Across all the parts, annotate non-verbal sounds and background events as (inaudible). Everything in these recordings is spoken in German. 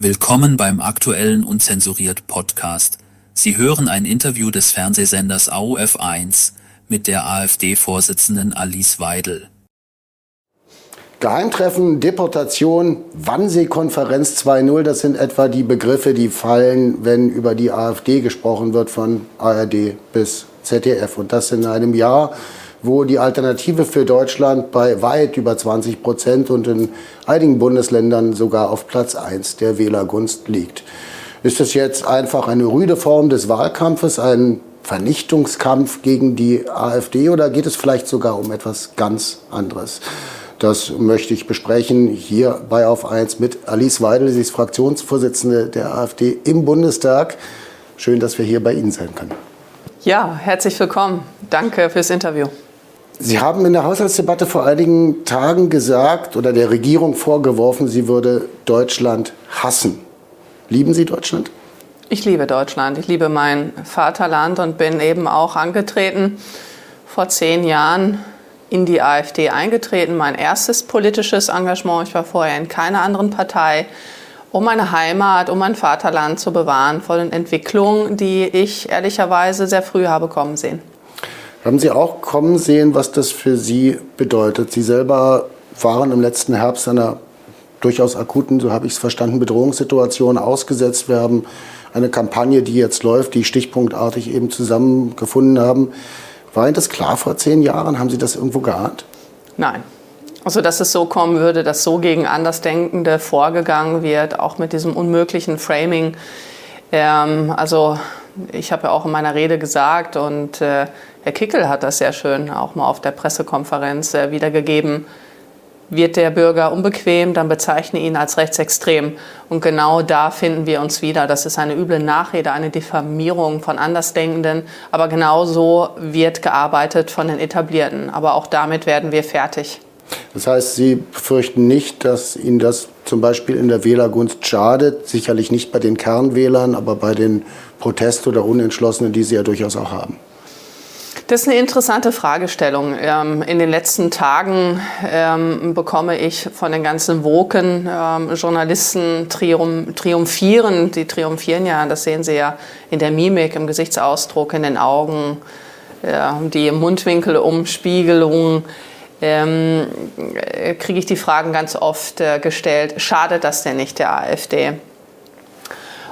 Willkommen beim aktuellen Unzensuriert Podcast. Sie hören ein Interview des Fernsehsenders AUF1 mit der AfD-Vorsitzenden Alice Weidel. Geheimtreffen, Deportation, Wannsee-Konferenz 2.0, das sind etwa die Begriffe, die fallen, wenn über die AfD gesprochen wird, von ARD bis ZDF. Und das in einem Jahr, wo die Alternative für Deutschland bei weit über 20 Prozent und in einigen Bundesländern sogar auf Platz 1 der Wählergunst liegt. Ist es jetzt einfach eine rüde Form des Wahlkampfes, ein Vernichtungskampf gegen die AfD oder geht es vielleicht sogar um etwas ganz anderes? Das möchte ich besprechen hier bei Auf 1 mit Alice Weidel. Sie ist Fraktionsvorsitzende der AfD im Bundestag. Schön, dass wir hier bei Ihnen sein können. Ja, herzlich willkommen. Danke fürs Interview. Sie haben in der Haushaltsdebatte vor einigen Tagen gesagt oder der Regierung vorgeworfen, sie würde Deutschland hassen. Lieben Sie Deutschland? Ich liebe Deutschland. Ich liebe mein Vaterland und bin eben auch angetreten vor zehn Jahren in die AfD eingetreten, mein erstes politisches Engagement. Ich war vorher in keiner anderen Partei, um meine Heimat, um mein Vaterland zu bewahren vor den Entwicklungen, die ich ehrlicherweise sehr früh habe kommen sehen. Haben Sie auch kommen sehen, was das für Sie bedeutet? Sie selber waren im letzten Herbst einer durchaus akuten, so habe ich es verstanden, Bedrohungssituation ausgesetzt. Wir haben eine Kampagne, die jetzt läuft, die stichpunktartig eben zusammengefunden haben. War Ihnen das klar vor zehn Jahren? Haben Sie das irgendwo geahnt? Nein. Also, dass es so kommen würde, dass so gegen Andersdenkende vorgegangen wird, auch mit diesem unmöglichen Framing. Ähm, also, ich habe ja auch in meiner Rede gesagt und äh, Herr Kickel hat das sehr schön auch mal auf der Pressekonferenz äh, wiedergegeben wird der Bürger unbequem, dann bezeichne ihn als rechtsextrem. Und genau da finden wir uns wieder. Das ist eine üble Nachrede, eine Diffamierung von Andersdenkenden. Aber genau so wird gearbeitet von den Etablierten. Aber auch damit werden wir fertig. Das heißt, Sie befürchten nicht, dass Ihnen das zum Beispiel in der Wählergunst schadet. Sicherlich nicht bei den Kernwählern, aber bei den Protest- oder Unentschlossenen, die Sie ja durchaus auch haben. Das ist eine interessante Fragestellung. Ähm, in den letzten Tagen ähm, bekomme ich von den ganzen Woken ähm, Journalisten triumphieren. Die triumphieren ja, das sehen Sie ja in der Mimik, im Gesichtsausdruck, in den Augen, die Mundwinkelumspiegelung. kriege ich die Fragen ganz oft äh, gestellt, schadet das denn nicht der AfD?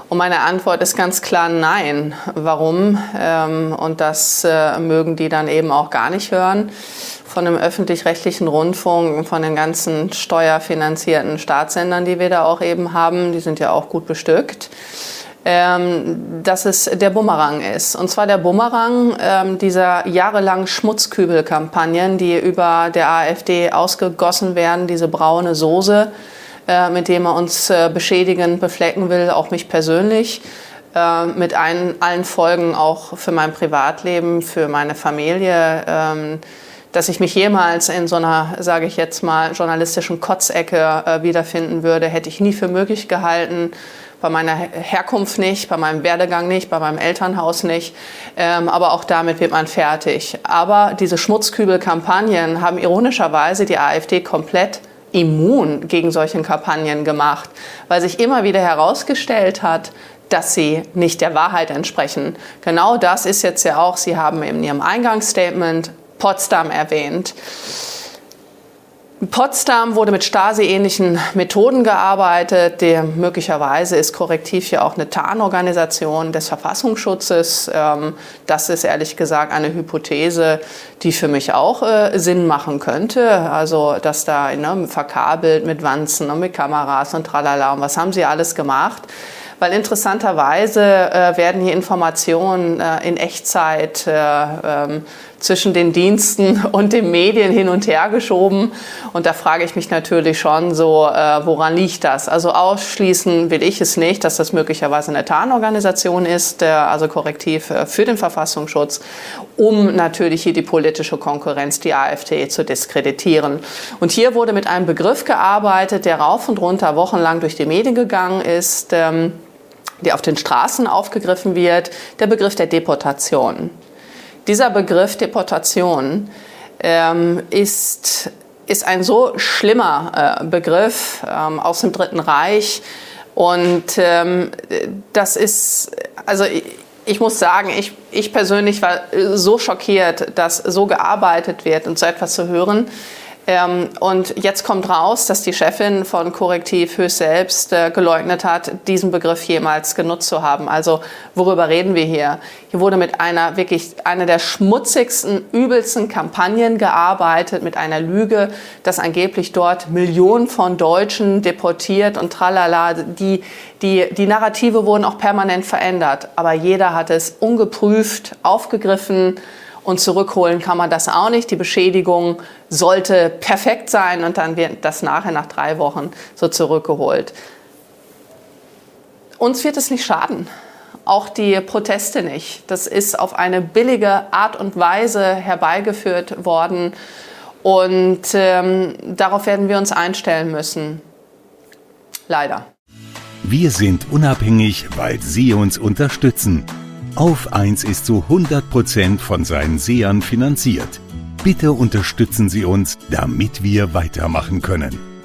Und meine Antwort ist ganz klar nein. Warum? Ähm, und das äh, mögen die dann eben auch gar nicht hören. Von dem öffentlich-rechtlichen Rundfunk, von den ganzen steuerfinanzierten Staatssendern, die wir da auch eben haben, die sind ja auch gut bestückt. Ähm, dass es der Bumerang ist. Und zwar der Bumerang ähm, dieser jahrelangen Schmutzkübelkampagnen, die über der AfD ausgegossen werden, diese braune Soße, mit dem er uns äh, beschädigen, beflecken will, auch mich persönlich. Äh, mit allen Folgen auch für mein Privatleben, für meine Familie. Ähm, dass ich mich jemals in so einer, sage ich jetzt mal, journalistischen Kotzecke äh, wiederfinden würde, hätte ich nie für möglich gehalten. Bei meiner Herkunft nicht, bei meinem Werdegang nicht, bei meinem Elternhaus nicht. Ähm, aber auch damit wird man fertig. Aber diese Schmutzkübelkampagnen haben ironischerweise die AfD komplett immun gegen solche Kampagnen gemacht, weil sich immer wieder herausgestellt hat, dass sie nicht der Wahrheit entsprechen. Genau das ist jetzt ja auch, Sie haben in Ihrem Eingangsstatement Potsdam erwähnt. In Potsdam wurde mit Stasi-ähnlichen Methoden gearbeitet. Der, möglicherweise ist Korrektiv ja auch eine Tarnorganisation des Verfassungsschutzes. Ähm, das ist ehrlich gesagt eine Hypothese, die für mich auch äh, Sinn machen könnte. Also, dass da ne, verkabelt mit Wanzen und mit Kameras und tralala und was haben sie alles gemacht weil interessanterweise äh, werden hier Informationen äh, in Echtzeit äh, ähm, zwischen den Diensten und den Medien hin und her geschoben. Und da frage ich mich natürlich schon so, äh, woran liegt das? Also ausschließen will ich es nicht, dass das möglicherweise eine Tarnorganisation ist, äh, also Korrektiv äh, für den Verfassungsschutz, um natürlich hier die politische Konkurrenz, die AfD, zu diskreditieren. Und hier wurde mit einem Begriff gearbeitet, der rauf und runter wochenlang durch die Medien gegangen ist. Ähm, die auf den Straßen aufgegriffen wird, der Begriff der Deportation. Dieser Begriff Deportation ähm, ist, ist ein so schlimmer äh, Begriff ähm, aus dem Dritten Reich, Und ähm, das ist, also ich, ich muss sagen, ich, ich persönlich war so schockiert, dass so gearbeitet wird und so etwas zu hören. Ähm, und jetzt kommt raus, dass die Chefin von Korrektiv höchst selbst äh, geleugnet hat, diesen Begriff jemals genutzt zu haben. Also worüber reden wir hier? Hier wurde mit einer wirklich einer der schmutzigsten, übelsten Kampagnen gearbeitet, mit einer Lüge, dass angeblich dort Millionen von Deutschen deportiert und tralala. Die, die, die Narrative wurden auch permanent verändert, aber jeder hat es ungeprüft aufgegriffen und zurückholen kann man das auch nicht. Die Beschädigung sollte perfekt sein und dann wird das nachher nach drei Wochen so zurückgeholt. Uns wird es nicht schaden. Auch die Proteste nicht. Das ist auf eine billige Art und Weise herbeigeführt worden. Und ähm, darauf werden wir uns einstellen müssen. Leider. Wir sind unabhängig, weil Sie uns unterstützen. Auf 1 ist zu 100% von seinen Sehern finanziert. Bitte unterstützen Sie uns, damit wir weitermachen können.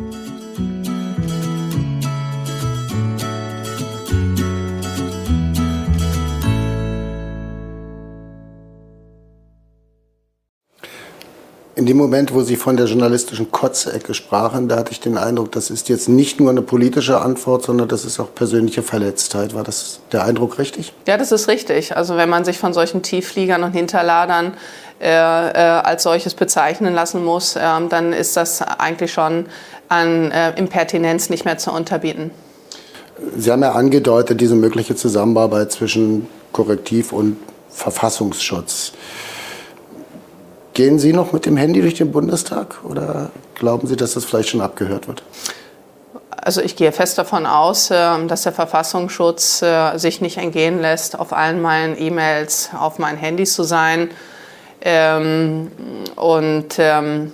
In dem Moment, wo Sie von der journalistischen Kotzecke sprachen, da hatte ich den Eindruck, das ist jetzt nicht nur eine politische Antwort, sondern das ist auch persönliche Verletztheit. War das der Eindruck richtig? Ja, das ist richtig. Also wenn man sich von solchen Tieffliegern und Hinterladern äh, äh, als solches bezeichnen lassen muss, äh, dann ist das eigentlich schon an äh, Impertinenz nicht mehr zu unterbieten. Sie haben ja angedeutet, diese mögliche Zusammenarbeit zwischen Korrektiv und Verfassungsschutz. Gehen Sie noch mit dem Handy durch den Bundestag oder glauben Sie, dass das vielleicht schon abgehört wird? Also ich gehe fest davon aus, ähm, dass der Verfassungsschutz äh, sich nicht entgehen lässt, auf allen meinen E-Mails auf meinen Handys zu sein. Ähm, und ähm,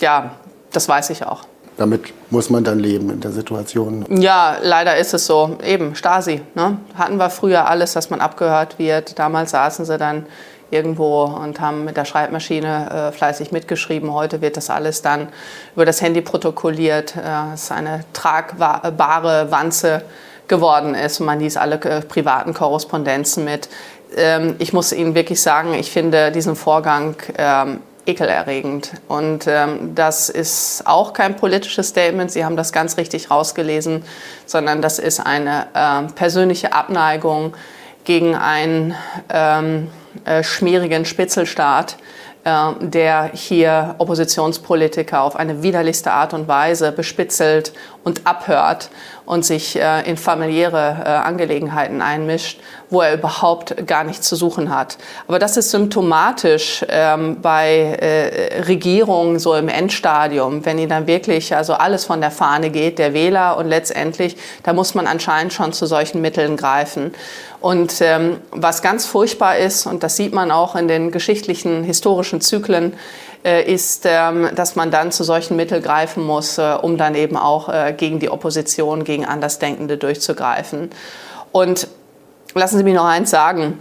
ja, das weiß ich auch. Damit muss man dann leben in der Situation. Ja, leider ist es so. Eben, Stasi. Ne? Hatten wir früher alles, dass man abgehört wird. Damals saßen sie dann irgendwo und haben mit der Schreibmaschine äh, fleißig mitgeschrieben. Heute wird das alles dann über das Handy protokolliert. Äh, es ist eine tragbare Wanze geworden ist und man liest alle äh, privaten Korrespondenzen mit. Ähm, ich muss Ihnen wirklich sagen, ich finde diesen Vorgang ähm, ekelerregend. Und ähm, das ist auch kein politisches Statement, Sie haben das ganz richtig rausgelesen, sondern das ist eine äh, persönliche Abneigung gegen einen ähm, äh, schmierigen Spitzelstaat, äh, der hier Oppositionspolitiker auf eine widerlichste Art und Weise bespitzelt und abhört und sich äh, in familiäre äh, Angelegenheiten einmischt, wo er überhaupt gar nichts zu suchen hat. Aber das ist symptomatisch ähm, bei äh, Regierungen so im Endstadium, wenn ihnen dann wirklich also alles von der Fahne geht, der Wähler und letztendlich, da muss man anscheinend schon zu solchen Mitteln greifen. Und ähm, was ganz furchtbar ist, und das sieht man auch in den geschichtlichen, historischen Zyklen, ist, ähm, dass man dann zu solchen Mitteln greifen muss, äh, um dann eben auch äh, gegen die Opposition, gegen Andersdenkende durchzugreifen. Und lassen Sie mich noch eins sagen.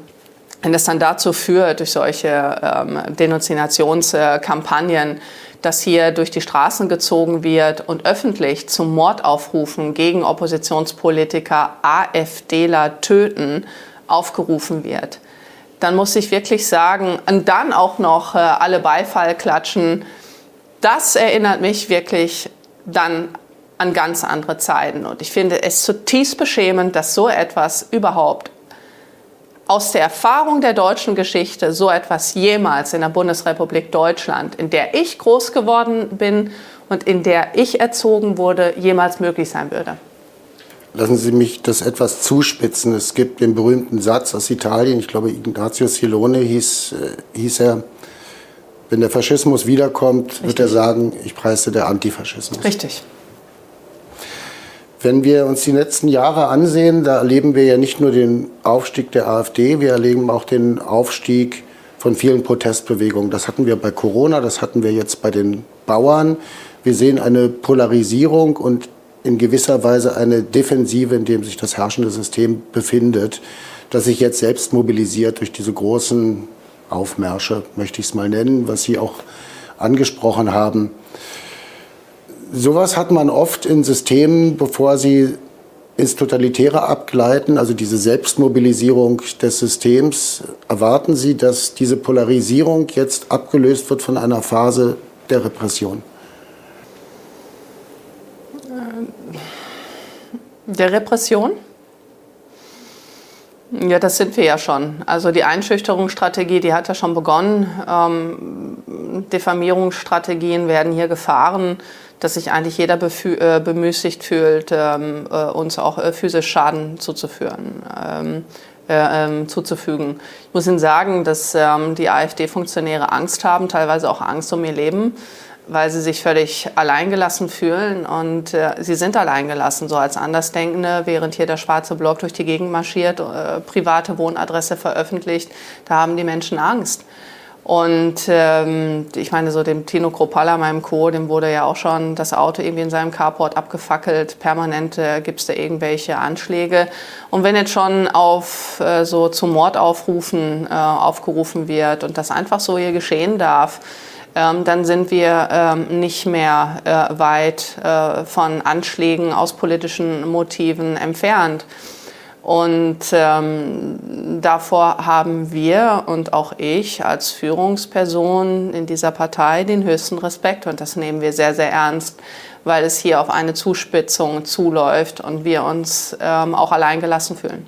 Wenn es dann dazu führt, durch solche ähm, Denunziationskampagnen, dass hier durch die Straßen gezogen wird und öffentlich zu Mordaufrufen gegen Oppositionspolitiker, AfDler töten, aufgerufen wird, dann muss ich wirklich sagen, und dann auch noch äh, alle Beifall klatschen, das erinnert mich wirklich dann an ganz andere Zeiten. Und ich finde es zutiefst beschämend, dass so etwas überhaupt aus der Erfahrung der deutschen Geschichte so etwas jemals in der Bundesrepublik Deutschland, in der ich groß geworden bin und in der ich erzogen wurde, jemals möglich sein würde. Lassen Sie mich das etwas zuspitzen. Es gibt den berühmten Satz aus Italien, ich glaube Ignazio Silone hieß, äh, hieß er, wenn der Faschismus wiederkommt, Richtig. wird er sagen, ich preise der Antifaschismus. Richtig. Wenn wir uns die letzten Jahre ansehen, da erleben wir ja nicht nur den Aufstieg der AfD, wir erleben auch den Aufstieg von vielen Protestbewegungen. Das hatten wir bei Corona, das hatten wir jetzt bei den Bauern. Wir sehen eine Polarisierung und in gewisser Weise eine Defensive, in dem sich das herrschende System befindet, das sich jetzt selbst mobilisiert durch diese großen Aufmärsche, möchte ich es mal nennen, was Sie auch angesprochen haben. Sowas hat man oft in Systemen, bevor sie ins Totalitäre abgleiten, also diese Selbstmobilisierung des Systems. Erwarten Sie, dass diese Polarisierung jetzt abgelöst wird von einer Phase der Repression? Der Repression? Ja, das sind wir ja schon. Also die Einschüchterungsstrategie, die hat ja schon begonnen. Ähm, Diffamierungsstrategien werden hier gefahren, dass sich eigentlich jeder äh, bemüßigt fühlt, ähm, äh, uns auch äh, physisch Schaden zuzuführen. Ähm, äh, ähm, zuzufügen. Ich muss Ihnen sagen, dass ähm, die AfD-Funktionäre Angst haben, teilweise auch Angst um ihr Leben weil sie sich völlig alleingelassen fühlen und äh, sie sind alleingelassen, so als Andersdenkende, während hier der schwarze Block durch die Gegend marschiert, äh, private Wohnadresse veröffentlicht, da haben die Menschen Angst. Und ähm, ich meine, so dem Tino Kropalla, meinem Co., dem wurde ja auch schon das Auto irgendwie in seinem Carport abgefackelt. Permanent äh, gibt es da irgendwelche Anschläge. Und wenn jetzt schon auf äh, so zu Mordaufrufen äh, aufgerufen wird und das einfach so hier geschehen darf, ähm, dann sind wir ähm, nicht mehr äh, weit äh, von Anschlägen aus politischen Motiven entfernt. Und ähm, davor haben wir und auch ich als Führungsperson in dieser Partei den höchsten Respekt. Und das nehmen wir sehr, sehr ernst, weil es hier auf eine Zuspitzung zuläuft und wir uns ähm, auch alleingelassen fühlen.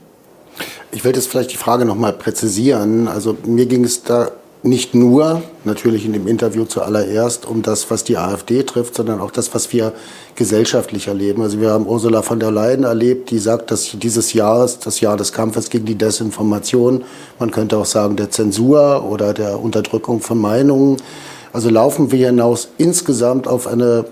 Ich will jetzt vielleicht die Frage noch mal präzisieren. Also mir ging es da nicht nur, natürlich in dem Interview zuallererst, um das, was die AfD trifft, sondern auch das, was wir gesellschaftlich erleben. Also wir haben Ursula von der Leyen erlebt, die sagt, dass dieses Jahr ist das Jahr des Kampfes gegen die Desinformation, man könnte auch sagen der Zensur oder der Unterdrückung von Meinungen. Also laufen wir hinaus insgesamt auf eine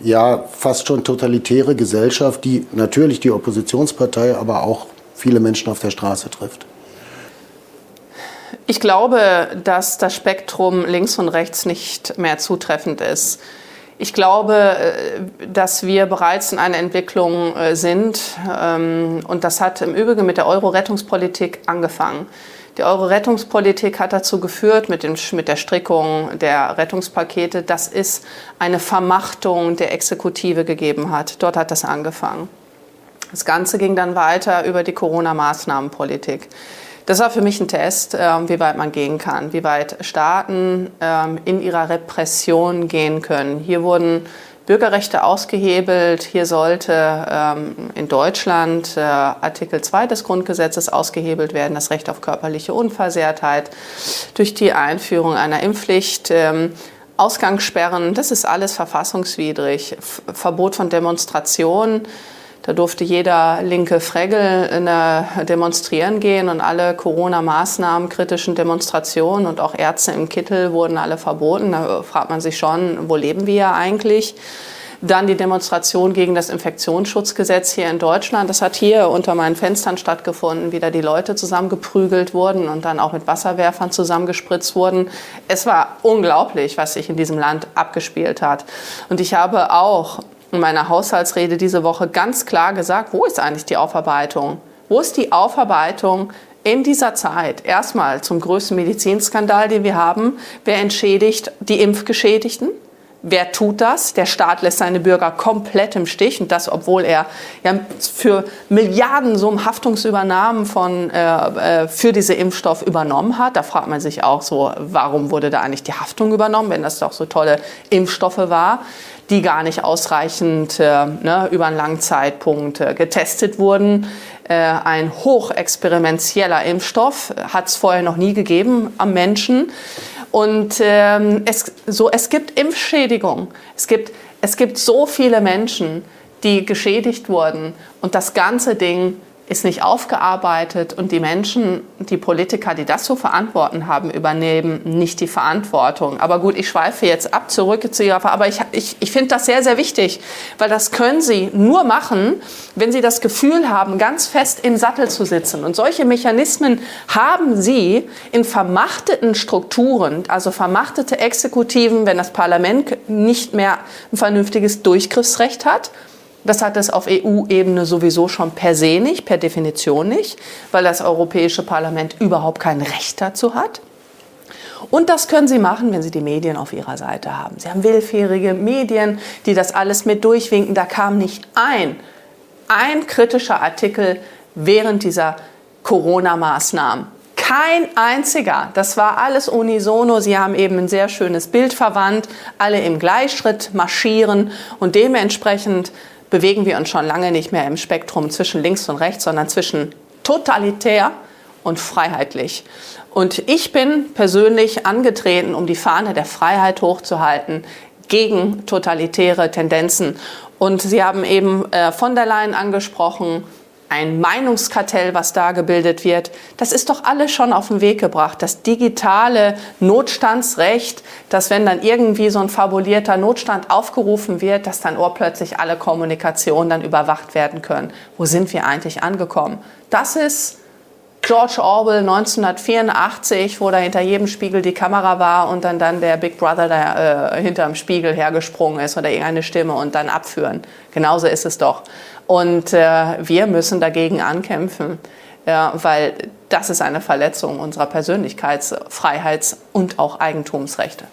ja fast schon totalitäre Gesellschaft, die natürlich die Oppositionspartei, aber auch viele Menschen auf der Straße trifft. Ich glaube, dass das Spektrum links und rechts nicht mehr zutreffend ist. Ich glaube, äh, dass wir bereits in einer Entwicklung äh, sind ähm, und das hat im Übrigen mit der Euro-Rettungspolitik angefangen. Die Euro-Rettungspolitik hat dazu geführt, mit, dem, mit der Strickung der Rettungspakete, dass es eine Vermachtung der Exekutive gegeben hat. Dort hat das angefangen. Das Ganze ging dann weiter über die Corona-Maßnahmenpolitik. Das war für mich ein Test, ähm, wie weit man gehen kann, wie weit Staaten ähm, in ihrer Repression gehen können. Hier wurden Bürgerrechte ausgehebelt. Hier sollte ähm, in Deutschland äh, Artikel 2 des Grundgesetzes ausgehebelt werden, das Recht auf körperliche Unversehrtheit durch die Einführung einer Impfpflicht. Ausgangssperren, das ist alles verfassungswidrig. Verbot von Demonstrationen da durfte jeder linke Fregel demonstrieren gehen und alle Corona-Maßnahmen, kritischen Demonstrationen und auch Ärzte im Kittel wurden alle verboten. Da fragt man sich schon, wo leben wir ja eigentlich? Dann die Demonstration gegen das Infektionsschutzgesetz hier in Deutschland. Das hat hier unter meinen Fenstern stattgefunden, wieder die Leute zusammengeprügelt wurden und dann auch mit Wasserwerfern zusammengespritzt wurden. Es war unglaublich, was sich in diesem Land abgespielt hat. Und ich habe auch in meiner Haushaltsrede diese Woche ganz klar gesagt, wo ist eigentlich die Aufarbeitung? Wo ist die Aufarbeitung in dieser Zeit? Erstmal zum größten Medizinskandal, den wir haben. Wer entschädigt die Impfgeschädigten? Wer tut das? Der Staat lässt seine Bürger komplett im Stich und das, obwohl er ja, für Milliarden Summen Haftungsübernahmen von, äh, äh, für diese Impfstoff übernommen hat. Da fragt man sich auch so, warum wurde da eigentlich die Haftung übernommen, wenn das doch so tolle Impfstoffe war die gar nicht ausreichend äh, ne, über einen langen Zeitpunkt äh, getestet wurden. Äh, ein hochexperimentieller Impfstoff hat es vorher noch nie gegeben am Menschen. Und ähm, es, so, es gibt Impfschädigung. Es gibt, es gibt so viele Menschen, die geschädigt wurden. Und das ganze Ding ist nicht aufgearbeitet und die Menschen, die Politiker, die das zu verantworten haben, übernehmen nicht die Verantwortung. Aber gut, ich schweife jetzt ab zurück zu Ihrer Frage, aber ich, ich, ich finde das sehr, sehr wichtig, weil das können Sie nur machen, wenn Sie das Gefühl haben, ganz fest im Sattel zu sitzen. Und solche Mechanismen haben Sie in vermachteten Strukturen, also vermachtete Exekutiven, wenn das Parlament nicht mehr ein vernünftiges Durchgriffsrecht hat das hat es auf EU-Ebene sowieso schon per se nicht, per Definition nicht, weil das Europäische Parlament überhaupt kein Recht dazu hat. Und das können Sie machen, wenn Sie die Medien auf Ihrer Seite haben. Sie haben willfährige Medien, die das alles mit durchwinken. Da kam nicht ein ein kritischer Artikel während dieser Corona-Maßnahmen. Kein einziger. Das war alles unisono. Sie haben eben ein sehr schönes Bild verwandt, alle im Gleichschritt marschieren und dementsprechend bewegen wir uns schon lange nicht mehr im Spektrum zwischen links und rechts, sondern zwischen totalitär und freiheitlich. Und ich bin persönlich angetreten, um die Fahne der Freiheit hochzuhalten gegen totalitäre Tendenzen. Und Sie haben eben äh, von der Leyen angesprochen, ein Meinungskartell, was da gebildet wird, das ist doch alles schon auf den Weg gebracht. Das digitale Notstandsrecht, dass wenn dann irgendwie so ein fabulierter Notstand aufgerufen wird, dass dann urplötzlich alle Kommunikationen dann überwacht werden können. Wo sind wir eigentlich angekommen? Das ist George Orwell 1984, wo da hinter jedem Spiegel die Kamera war und dann, dann der Big Brother da äh, hinterm Spiegel hergesprungen ist oder irgendeine Stimme und dann abführen. Genauso ist es doch. Und äh, wir müssen dagegen ankämpfen, ja, weil das ist eine Verletzung unserer Persönlichkeits-, Freiheits- und auch Eigentumsrechte.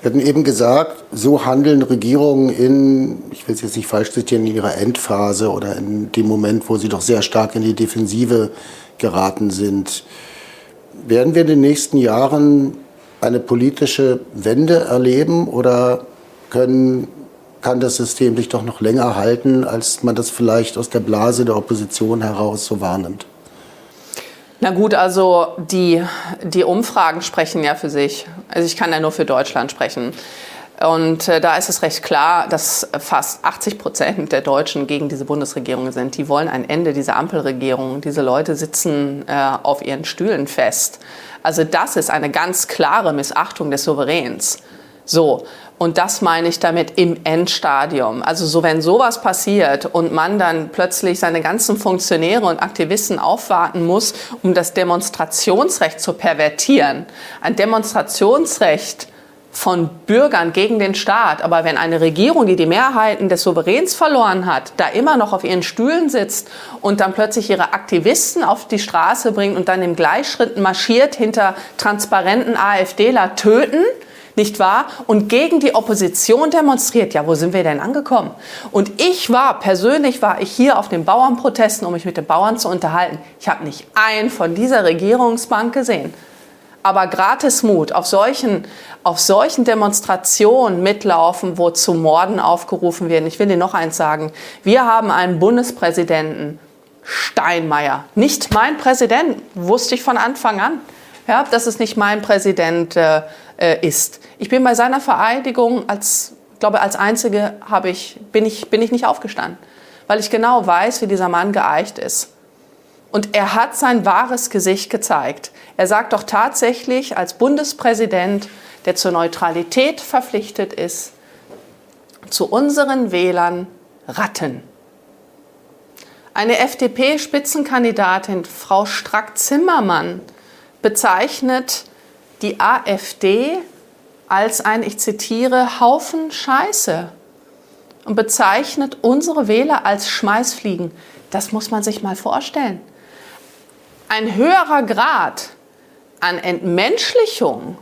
Wir hatten eben gesagt, so handeln Regierungen in, ich will es jetzt nicht falsch zitieren, in ihrer Endphase oder in dem Moment, wo sie doch sehr stark in die Defensive geraten sind. Werden wir in den nächsten Jahren eine politische Wende erleben oder können kann das System sich doch noch länger halten, als man das vielleicht aus der Blase der Opposition heraus so wahrnimmt. Na gut, also die, die Umfragen sprechen ja für sich. Also ich kann ja nur für Deutschland sprechen. Und äh, da ist es recht klar, dass fast 80 Prozent der Deutschen gegen diese Bundesregierung sind. Die wollen ein Ende dieser Ampelregierung. Diese Leute sitzen äh, auf ihren Stühlen fest. Also das ist eine ganz klare Missachtung des Souveräns. So, und das meine ich damit im Endstadium. Also so, wenn sowas passiert und man dann plötzlich seine ganzen Funktionäre und Aktivisten aufwarten muss, um das Demonstrationsrecht zu pervertieren. Ein Demonstrationsrecht von Bürgern gegen den Staat. Aber wenn eine Regierung, die die Mehrheiten des Souveräns verloren hat, da immer noch auf ihren Stühlen sitzt und dann plötzlich ihre Aktivisten auf die Straße bringt und dann im Gleichschritt marschiert hinter transparenten AfDler töten, nicht wahr? Und gegen die Opposition demonstriert. Ja, wo sind wir denn angekommen? Und ich war, persönlich war ich hier auf den Bauernprotesten, um mich mit den Bauern zu unterhalten. Ich habe nicht einen von dieser Regierungsbank gesehen. Aber Gratismut auf solchen, auf solchen Demonstrationen mitlaufen, wo zu Morden aufgerufen werden. Ich will Ihnen noch eins sagen. Wir haben einen Bundespräsidenten, Steinmeier. Nicht mein Präsident, wusste ich von Anfang an. Ja, dass es nicht mein Präsident äh, äh, ist. Ich bin bei seiner Vereidigung als, glaube als einzige habe ich, bin ich, bin ich nicht aufgestanden, weil ich genau weiß, wie dieser Mann geeicht ist. Und er hat sein wahres Gesicht gezeigt. Er sagt doch tatsächlich als Bundespräsident, der zur Neutralität verpflichtet ist, zu unseren Wählern Ratten. Eine FDP-Spitzenkandidatin, Frau Strack-Zimmermann, bezeichnet die AfD als ein, ich zitiere, Haufen Scheiße und bezeichnet unsere Wähler als Schmeißfliegen. Das muss man sich mal vorstellen. Ein höherer Grad an Entmenschlichung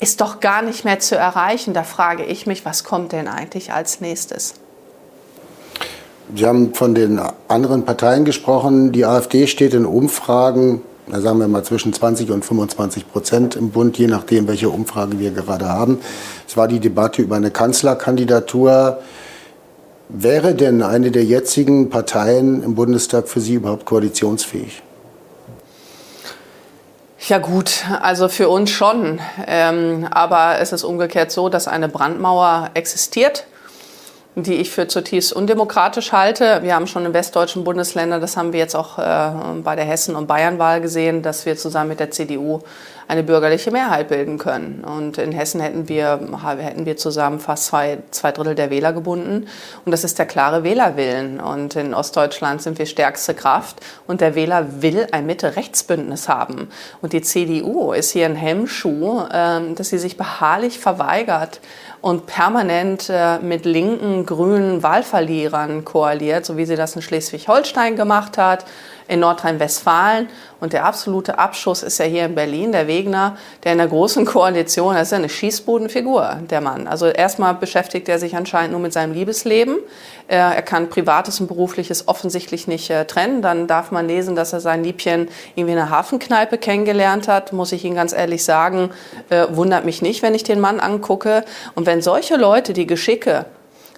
ist doch gar nicht mehr zu erreichen. Da frage ich mich, was kommt denn eigentlich als nächstes? Sie haben von den anderen Parteien gesprochen. Die AfD steht in Umfragen da sagen wir mal zwischen 20 und 25 Prozent im Bund, je nachdem, welche Umfrage wir gerade haben. Es war die Debatte über eine Kanzlerkandidatur. Wäre denn eine der jetzigen Parteien im Bundestag für Sie überhaupt koalitionsfähig? Ja gut, also für uns schon. Ähm, aber es ist umgekehrt so, dass eine Brandmauer existiert die ich für zutiefst undemokratisch halte. Wir haben schon in westdeutschen Bundesländern, das haben wir jetzt auch äh, bei der Hessen- und Bayernwahl gesehen, dass wir zusammen mit der CDU eine bürgerliche Mehrheit bilden können. Und in Hessen hätten wir, hätten wir zusammen fast zwei, zwei Drittel der Wähler gebunden. Und das ist der klare Wählerwillen. Und in Ostdeutschland sind wir stärkste Kraft. Und der Wähler will ein Mitte-Rechts-Bündnis haben. Und die CDU ist hier ein Hemmschuh, äh, dass sie sich beharrlich verweigert, und permanent äh, mit linken, grünen Wahlverlierern koaliert, so wie sie das in Schleswig-Holstein gemacht hat, in Nordrhein-Westfalen. Und der absolute Abschuss ist ja hier in Berlin, der Wegner, der in der Großen Koalition, das ist ja eine Schießbudenfigur, der Mann. Also erstmal beschäftigt er sich anscheinend nur mit seinem Liebesleben. Er kann Privates und Berufliches offensichtlich nicht äh, trennen. Dann darf man lesen, dass er sein Liebchen irgendwie in einer Hafenkneipe kennengelernt hat. Muss ich Ihnen ganz ehrlich sagen, äh, wundert mich nicht, wenn ich den Mann angucke. Und wenn solche Leute die Geschicke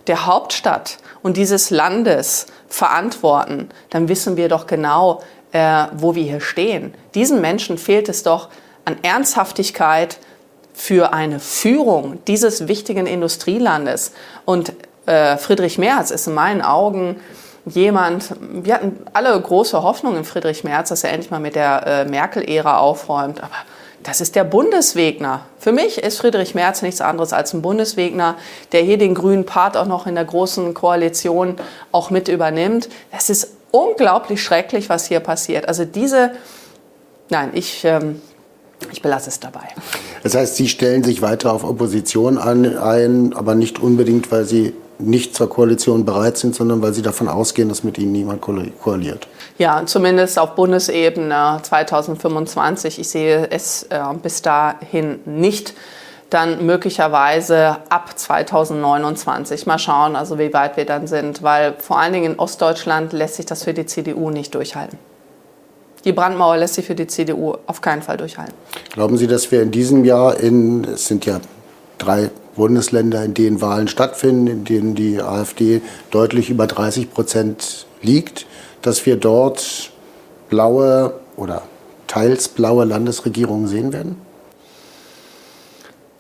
der Hauptstadt und dieses Landes verantworten, dann wissen wir doch genau, äh, wo wir hier stehen. Diesen Menschen fehlt es doch an Ernsthaftigkeit für eine Führung dieses wichtigen Industrielandes. Und äh, Friedrich Merz ist in meinen Augen jemand, wir hatten alle große Hoffnung in Friedrich Merz, dass er endlich mal mit der äh, Merkel-Ära aufräumt. Aber das ist der Bundeswegner. Für mich ist Friedrich Merz nichts anderes als ein Bundeswegner, der hier den grünen Part auch noch in der großen Koalition auch mit übernimmt. Das ist unglaublich schrecklich, was hier passiert. Also diese, nein, ich, ähm, ich belasse es dabei. Das heißt, Sie stellen sich weiter auf Opposition ein, aber nicht unbedingt, weil Sie nicht zur Koalition bereit sind, sondern weil Sie davon ausgehen, dass mit Ihnen niemand koaliert. Ja, zumindest auf Bundesebene 2025. Ich sehe es äh, bis dahin nicht. Dann möglicherweise ab 2029. Mal schauen, also wie weit wir dann sind, weil vor allen Dingen in Ostdeutschland lässt sich das für die CDU nicht durchhalten. Die Brandmauer lässt sich für die CDU auf keinen Fall durchhalten. Glauben Sie, dass wir in diesem Jahr in, es sind ja drei Bundesländer, in denen Wahlen stattfinden, in denen die AfD deutlich über 30 Prozent liegt, dass wir dort blaue oder teils blaue Landesregierungen sehen werden?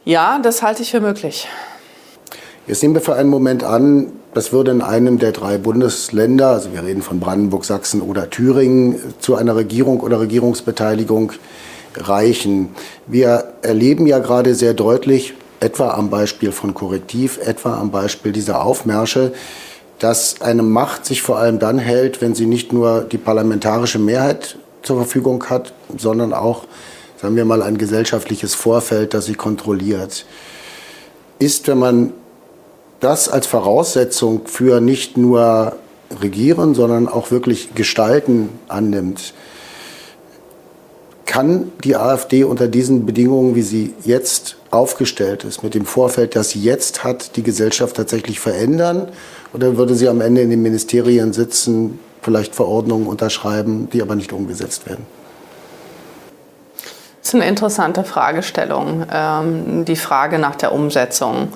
Ja, das halte ich für möglich. Jetzt nehmen wir für einen Moment an, das würde in einem der drei Bundesländer, also wir reden von Brandenburg, Sachsen oder Thüringen, zu einer Regierung oder Regierungsbeteiligung reichen. Wir erleben ja gerade sehr deutlich, etwa am Beispiel von Korrektiv, etwa am Beispiel dieser Aufmärsche, dass eine Macht sich vor allem dann hält, wenn sie nicht nur die parlamentarische Mehrheit zur Verfügung hat, sondern auch, sagen wir mal, ein gesellschaftliches Vorfeld, das sie kontrolliert. Ist, wenn man das als Voraussetzung für nicht nur Regieren, sondern auch wirklich Gestalten annimmt, kann die AfD unter diesen Bedingungen, wie sie jetzt aufgestellt ist, mit dem Vorfeld, das sie jetzt hat, die Gesellschaft tatsächlich verändern? Oder würde sie am Ende in den Ministerien sitzen, vielleicht Verordnungen unterschreiben, die aber nicht umgesetzt werden? Das ist eine interessante Fragestellung, ähm, die Frage nach der Umsetzung.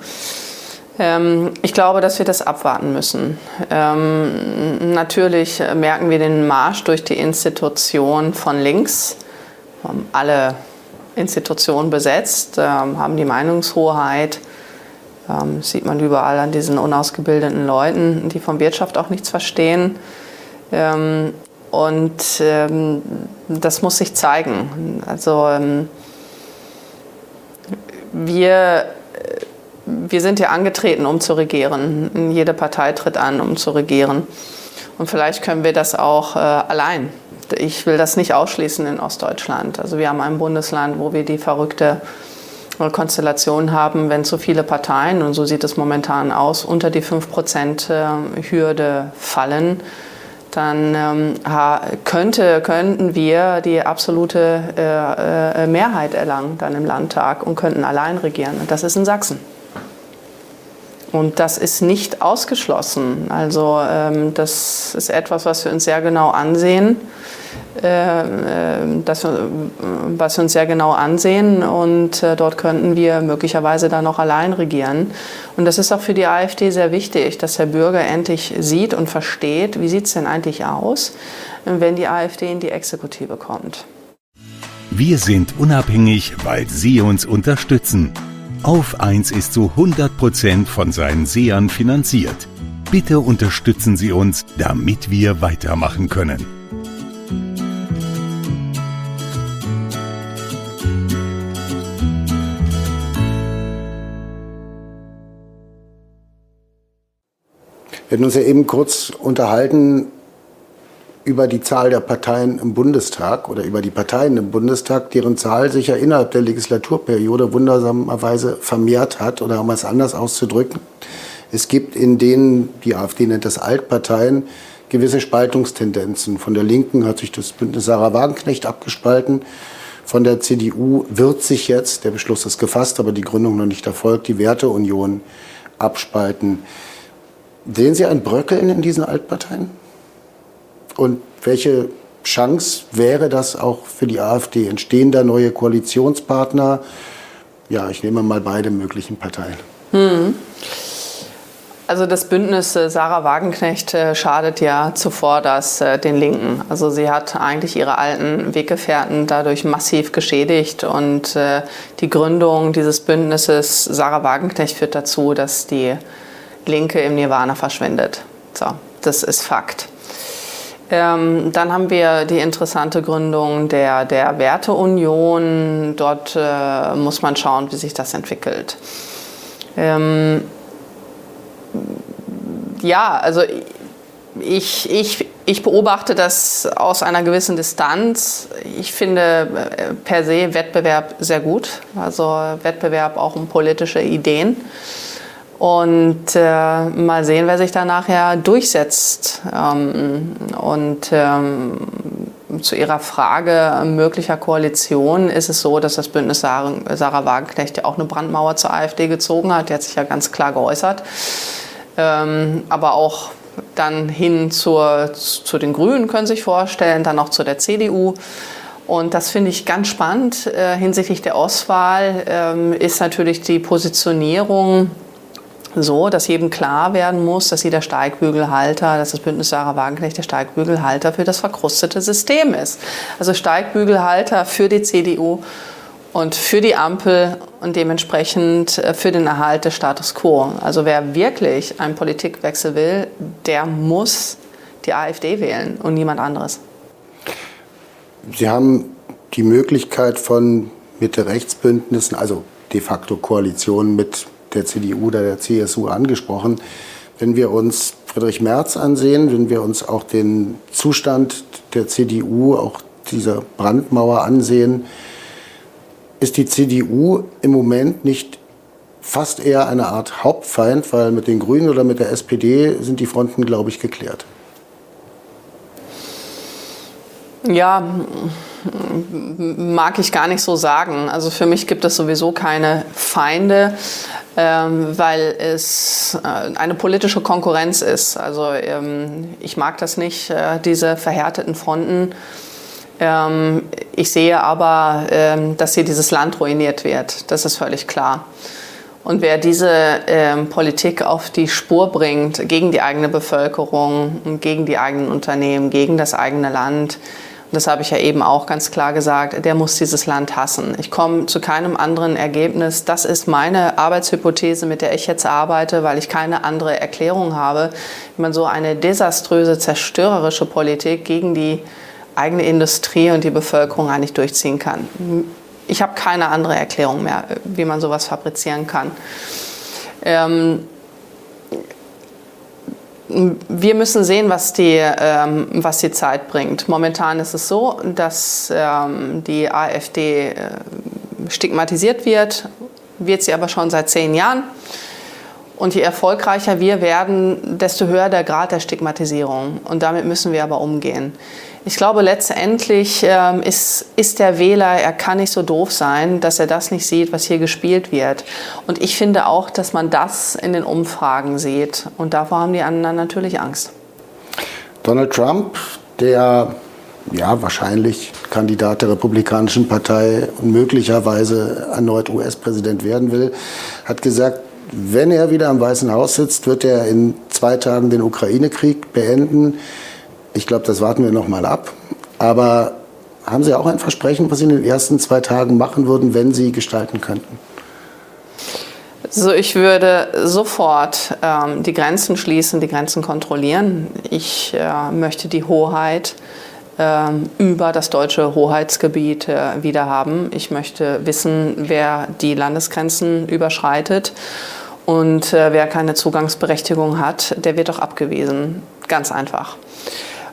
Ähm, ich glaube, dass wir das abwarten müssen. Ähm, natürlich merken wir den Marsch durch die Institution von links. Alle Institutionen besetzt, haben die Meinungshoheit ähm, sieht man überall an diesen unausgebildeten Leuten, die von Wirtschaft auch nichts verstehen. Ähm, und ähm, das muss sich zeigen. Also ähm, wir, wir sind ja angetreten, um zu regieren. Jede Partei tritt an, um zu regieren. Und vielleicht können wir das auch äh, allein. Ich will das nicht ausschließen in Ostdeutschland. Also wir haben ein Bundesland, wo wir die verrückte Konstellation haben, wenn so viele Parteien, und so sieht es momentan aus, unter die 5%-Hürde äh, fallen, dann ähm, könnte, könnten wir die absolute äh, äh, Mehrheit erlangen dann im Landtag und könnten allein regieren. Und das ist in Sachsen. Und das ist nicht ausgeschlossen. Also ähm, das ist etwas, was wir uns sehr genau ansehen. Äh, äh, das, was wir uns sehr genau ansehen. Und äh, dort könnten wir möglicherweise dann noch allein regieren. Und das ist auch für die AfD sehr wichtig, dass der Bürger endlich sieht und versteht, wie sieht es denn eigentlich aus, wenn die AfD in die Exekutive kommt. Wir sind unabhängig, weil Sie uns unterstützen. Auf 1 ist zu 100% von seinen Sehern finanziert. Bitte unterstützen Sie uns, damit wir weitermachen können. Wir hatten uns ja eben kurz unterhalten über die Zahl der Parteien im Bundestag oder über die Parteien im Bundestag, deren Zahl sich ja innerhalb der Legislaturperiode wundersamerweise vermehrt hat oder um es anders auszudrücken. Es gibt in denen, die AfD nennt das Altparteien, gewisse Spaltungstendenzen. Von der Linken hat sich das Bündnis Sarah Wagenknecht abgespalten. Von der CDU wird sich jetzt, der Beschluss ist gefasst, aber die Gründung noch nicht erfolgt, die Werteunion abspalten. Sehen Sie ein Bröckeln in diesen Altparteien? Und welche Chance wäre das auch für die AfD? Entstehen da neue Koalitionspartner? Ja, ich nehme mal beide möglichen Parteien. Hm. Also das Bündnis äh, Sarah Wagenknecht äh, schadet ja zuvor das äh, den Linken. Also sie hat eigentlich ihre alten Weggefährten dadurch massiv geschädigt und die Gründung dieses Bündnisses Sarah Wagenknecht führt dazu, dass die Linke im Nirvana verschwindet. So, das ist Fakt. Ähm, dann haben wir die interessante Gründung der, der Werteunion. Dort äh, muss man schauen, wie sich das entwickelt. Ähm, ja, also ich, ich, ich beobachte das aus einer gewissen Distanz. Ich finde äh, per se Wettbewerb sehr gut, also Wettbewerb auch um politische Ideen. Und äh, mal sehen, wer sich da nachher durchsetzt. Ähm, und ähm, zu Ihrer Frage möglicher Koalition ist es so, dass das Bündnis Sarah, Sarah Wagenknecht ja auch eine Brandmauer zur AfD gezogen hat. Die hat sich ja ganz klar geäußert ähm, aber auch dann hin zur, zu den Grünen können Sie sich vorstellen, dann auch zu der CDU. Und das finde ich ganz spannend. Äh, hinsichtlich der Auswahl ähm, ist natürlich die Positionierung so, dass jedem klar werden muss, dass sie der Steigbügelhalter, dass das Bündnis Sarah Wagenknecht der Steigbügelhalter für das verkrustete System ist. Also Steigbügelhalter für die CDU und für die Ampel und dementsprechend äh, für den Erhalt des Status quo. Also wer wirklich einen Politikwechsel will, der muss die AfD wählen und niemand anderes. Sie haben die Möglichkeit von Mitte-Rechts-Bündnissen, also de facto Koalitionen mit der CDU oder der CSU angesprochen. Wenn wir uns Friedrich Merz ansehen, wenn wir uns auch den Zustand der CDU, auch dieser Brandmauer ansehen, ist die CDU im Moment nicht fast eher eine Art Hauptfeind, weil mit den Grünen oder mit der SPD sind die Fronten, glaube ich, geklärt. Ja, mag ich gar nicht so sagen. Also für mich gibt es sowieso keine Feinde, ähm, weil es äh, eine politische Konkurrenz ist. Also ähm, ich mag das nicht, äh, diese verhärteten Fronten. Ähm, ich sehe aber, ähm, dass hier dieses Land ruiniert wird. Das ist völlig klar. Und wer diese ähm, Politik auf die Spur bringt, gegen die eigene Bevölkerung, gegen die eigenen Unternehmen, gegen das eigene Land, das habe ich ja eben auch ganz klar gesagt, der muss dieses Land hassen. Ich komme zu keinem anderen Ergebnis. Das ist meine Arbeitshypothese, mit der ich jetzt arbeite, weil ich keine andere Erklärung habe, wie man so eine desaströse, zerstörerische Politik gegen die eigene Industrie und die Bevölkerung eigentlich durchziehen kann. Ich habe keine andere Erklärung mehr, wie man sowas fabrizieren kann. Ähm, wir müssen sehen, was die, ähm, was die Zeit bringt. Momentan ist es so, dass ähm, die AfD äh, stigmatisiert wird, wird sie aber schon seit zehn Jahren. Und je erfolgreicher wir werden, desto höher der Grad der Stigmatisierung. Und damit müssen wir aber umgehen. Ich glaube, letztendlich ähm, ist, ist der Wähler, er kann nicht so doof sein, dass er das nicht sieht, was hier gespielt wird. Und ich finde auch, dass man das in den Umfragen sieht. Und davor haben die anderen natürlich Angst. Donald Trump, der ja wahrscheinlich Kandidat der Republikanischen Partei und möglicherweise erneut US-Präsident werden will, hat gesagt, wenn er wieder im Weißen Haus sitzt, wird er in zwei Tagen den Ukraine-Krieg beenden. Ich glaube, das warten wir noch mal ab. Aber haben Sie auch ein Versprechen, was Sie in den ersten zwei Tagen machen würden, wenn Sie gestalten könnten? So, ich würde sofort ähm, die Grenzen schließen, die Grenzen kontrollieren. Ich äh, möchte die Hoheit äh, über das deutsche Hoheitsgebiet äh, wieder haben. Ich möchte wissen, wer die Landesgrenzen überschreitet. Und äh, wer keine Zugangsberechtigung hat, der wird auch abgewiesen. Ganz einfach.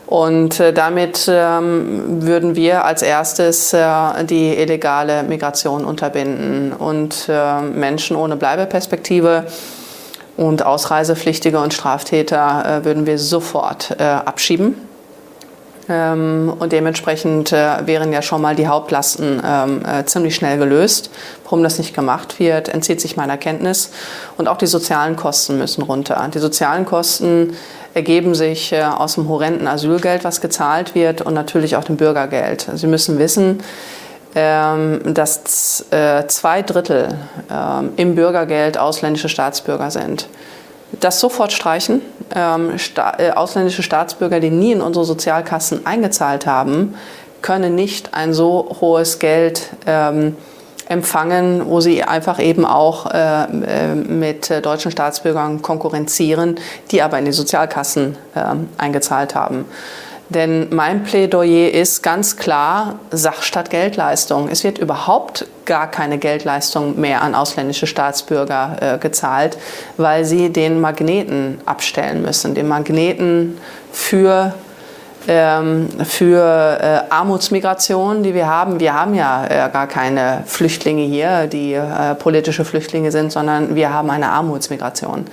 Und äh, damit ähm, würden wir als erstes äh, die illegale Migration unterbinden und äh, Menschen ohne Bleibeperspektive Und Ausreisepflichtige und Straftäter äh, würden wir sofort äh, abschieben. Ähm, und dementsprechend äh, wären ja schon mal die Hauptlasten ähm, äh, ziemlich schnell gelöst. Warum das nicht gemacht wird, entzieht sich meiner Kenntnis. Und auch die sozialen Kosten müssen runter. Die sozialen Kosten ergeben sich äh, aus dem horrenden Asylgeld, was gezahlt wird, und natürlich auch dem Bürgergeld. Sie müssen wissen, ähm, dass zwei Drittel im Bürgergeld ausländische Staatsbürger sind das sofort streichen. Ähm, sta äh, ausländische Staatsbürger, die nie in unsere Sozialkassen eingezahlt haben, können nicht ein so hohes Geld ähm, empfangen, wo sie einfach eben auch äh, äh mit äh, deutschen Staatsbürgern konkurrenzieren, die aber in die Sozialkassen äh, eingezahlt haben. Denn mein Plädoyer ist ganz klar Sach statt Geldleistung. Es wird überhaupt gar keine Geldleistung mehr an ausländische Staatsbürger äh, gezahlt, weil sie den Magneten abstellen müssen, den Magneten für ähm, für äh, Armutsmigration, die wir haben. Wir haben ja äh, gar keine Flüchtlinge hier, die äh, politische Flüchtlinge sind, sondern wir haben eine Armutsmigration.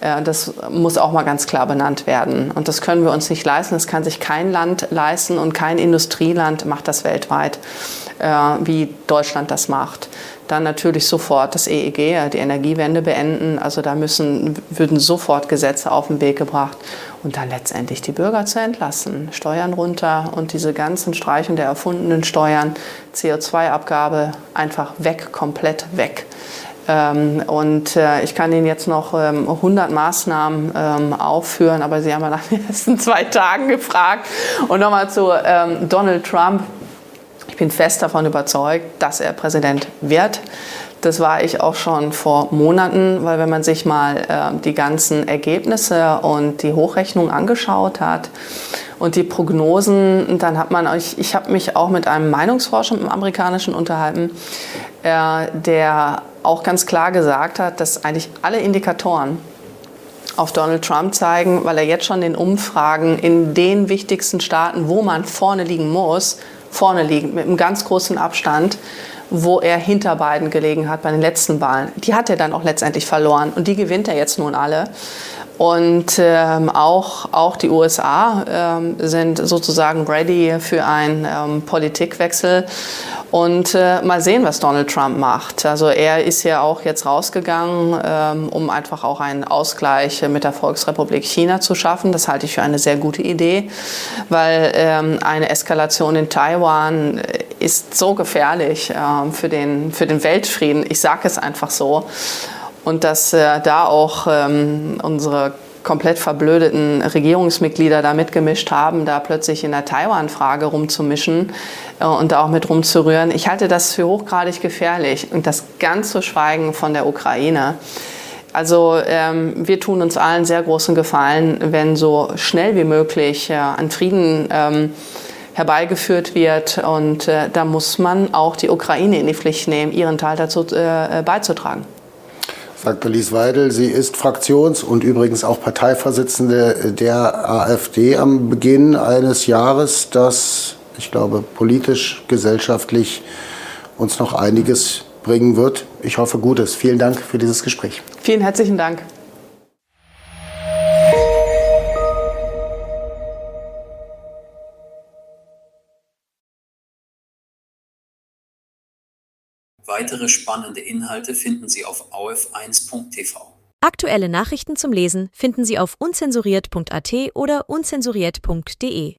Äh, das muss auch mal ganz klar benannt werden. Und das können wir uns nicht leisten. Das kann sich kein Land leisten und kein Industrieland macht das weltweit, äh, wie Deutschland das macht. Dann natürlich sofort das EEG, die Energiewende beenden. Also da müssen, würden sofort Gesetze auf den Weg gebracht und dann letztendlich die Bürger zu entlassen. Steuern runter und diese ganzen Streichen der erfundenen Steuern, CO2-Abgabe einfach weg, komplett weg. Ähm, und äh, ich kann Ihnen jetzt noch 100 ähm, Maßnahmen ähm, aufführen, aber Sie haben ja (laughs) nach den ersten zwei Tagen gefragt. Und nochmal zu Donald Trump. Ich bin fest davon überzeugt, dass er Präsident wird. Das war ich auch schon vor Monaten, weil wenn man sich mal äh, die ganzen Ergebnisse und die Hochrechnung angeschaut hat und die Prognosen, dann hat man, ich, ich habe mich auch mit einem Meinungsforscher im amerikanischen unterhalten, äh, der auch ganz klar gesagt hat, dass eigentlich alle Indikatoren auf Donald Trump zeigen, weil er jetzt schon in Umfragen in den wichtigsten Staaten, wo man vorne liegen muss, vorne liegt mit einem ganz großen Abstand wo er hinter Biden gelegen hat bei den letzten Wahlen. Die hat er dann auch letztendlich verloren und die gewinnt er jetzt nun alle. Und ähm, auch, auch die USA ähm, sind sozusagen ready für einen ähm, Politikwechsel. Und äh, mal sehen, was Donald Trump macht. Also er ist ja auch jetzt rausgegangen, ähm, um einfach auch einen Ausgleich mit der Volksrepublik China zu schaffen. Das halte ich für eine sehr gute Idee, weil ähm, eine Eskalation in Taiwan ist so gefährlich äh, für, den, für den Weltfrieden. Ich sage es einfach so. Und dass äh, da auch ähm, unsere komplett verblödeten Regierungsmitglieder da mitgemischt haben, da plötzlich in der Taiwan-Frage rumzumischen äh, und da auch mit rumzurühren. Ich halte das für hochgradig gefährlich. Und das ganz zu schweigen von der Ukraine. Also ähm, wir tun uns allen sehr großen Gefallen, wenn so schnell wie möglich äh, an Frieden ähm, herbeigeführt wird. Und äh, da muss man auch die Ukraine in die Pflicht nehmen, ihren Teil dazu äh, beizutragen. Sagt Alice Weidel, sie ist Fraktions- und übrigens auch Parteivorsitzende der AfD am Beginn eines Jahres, das, ich glaube, politisch, gesellschaftlich uns noch einiges bringen wird. Ich hoffe Gutes. Vielen Dank für dieses Gespräch. Vielen herzlichen Dank. Weitere spannende Inhalte finden Sie auf auf1.tv. Aktuelle Nachrichten zum Lesen finden Sie auf unzensuriert.at oder unzensuriert.de.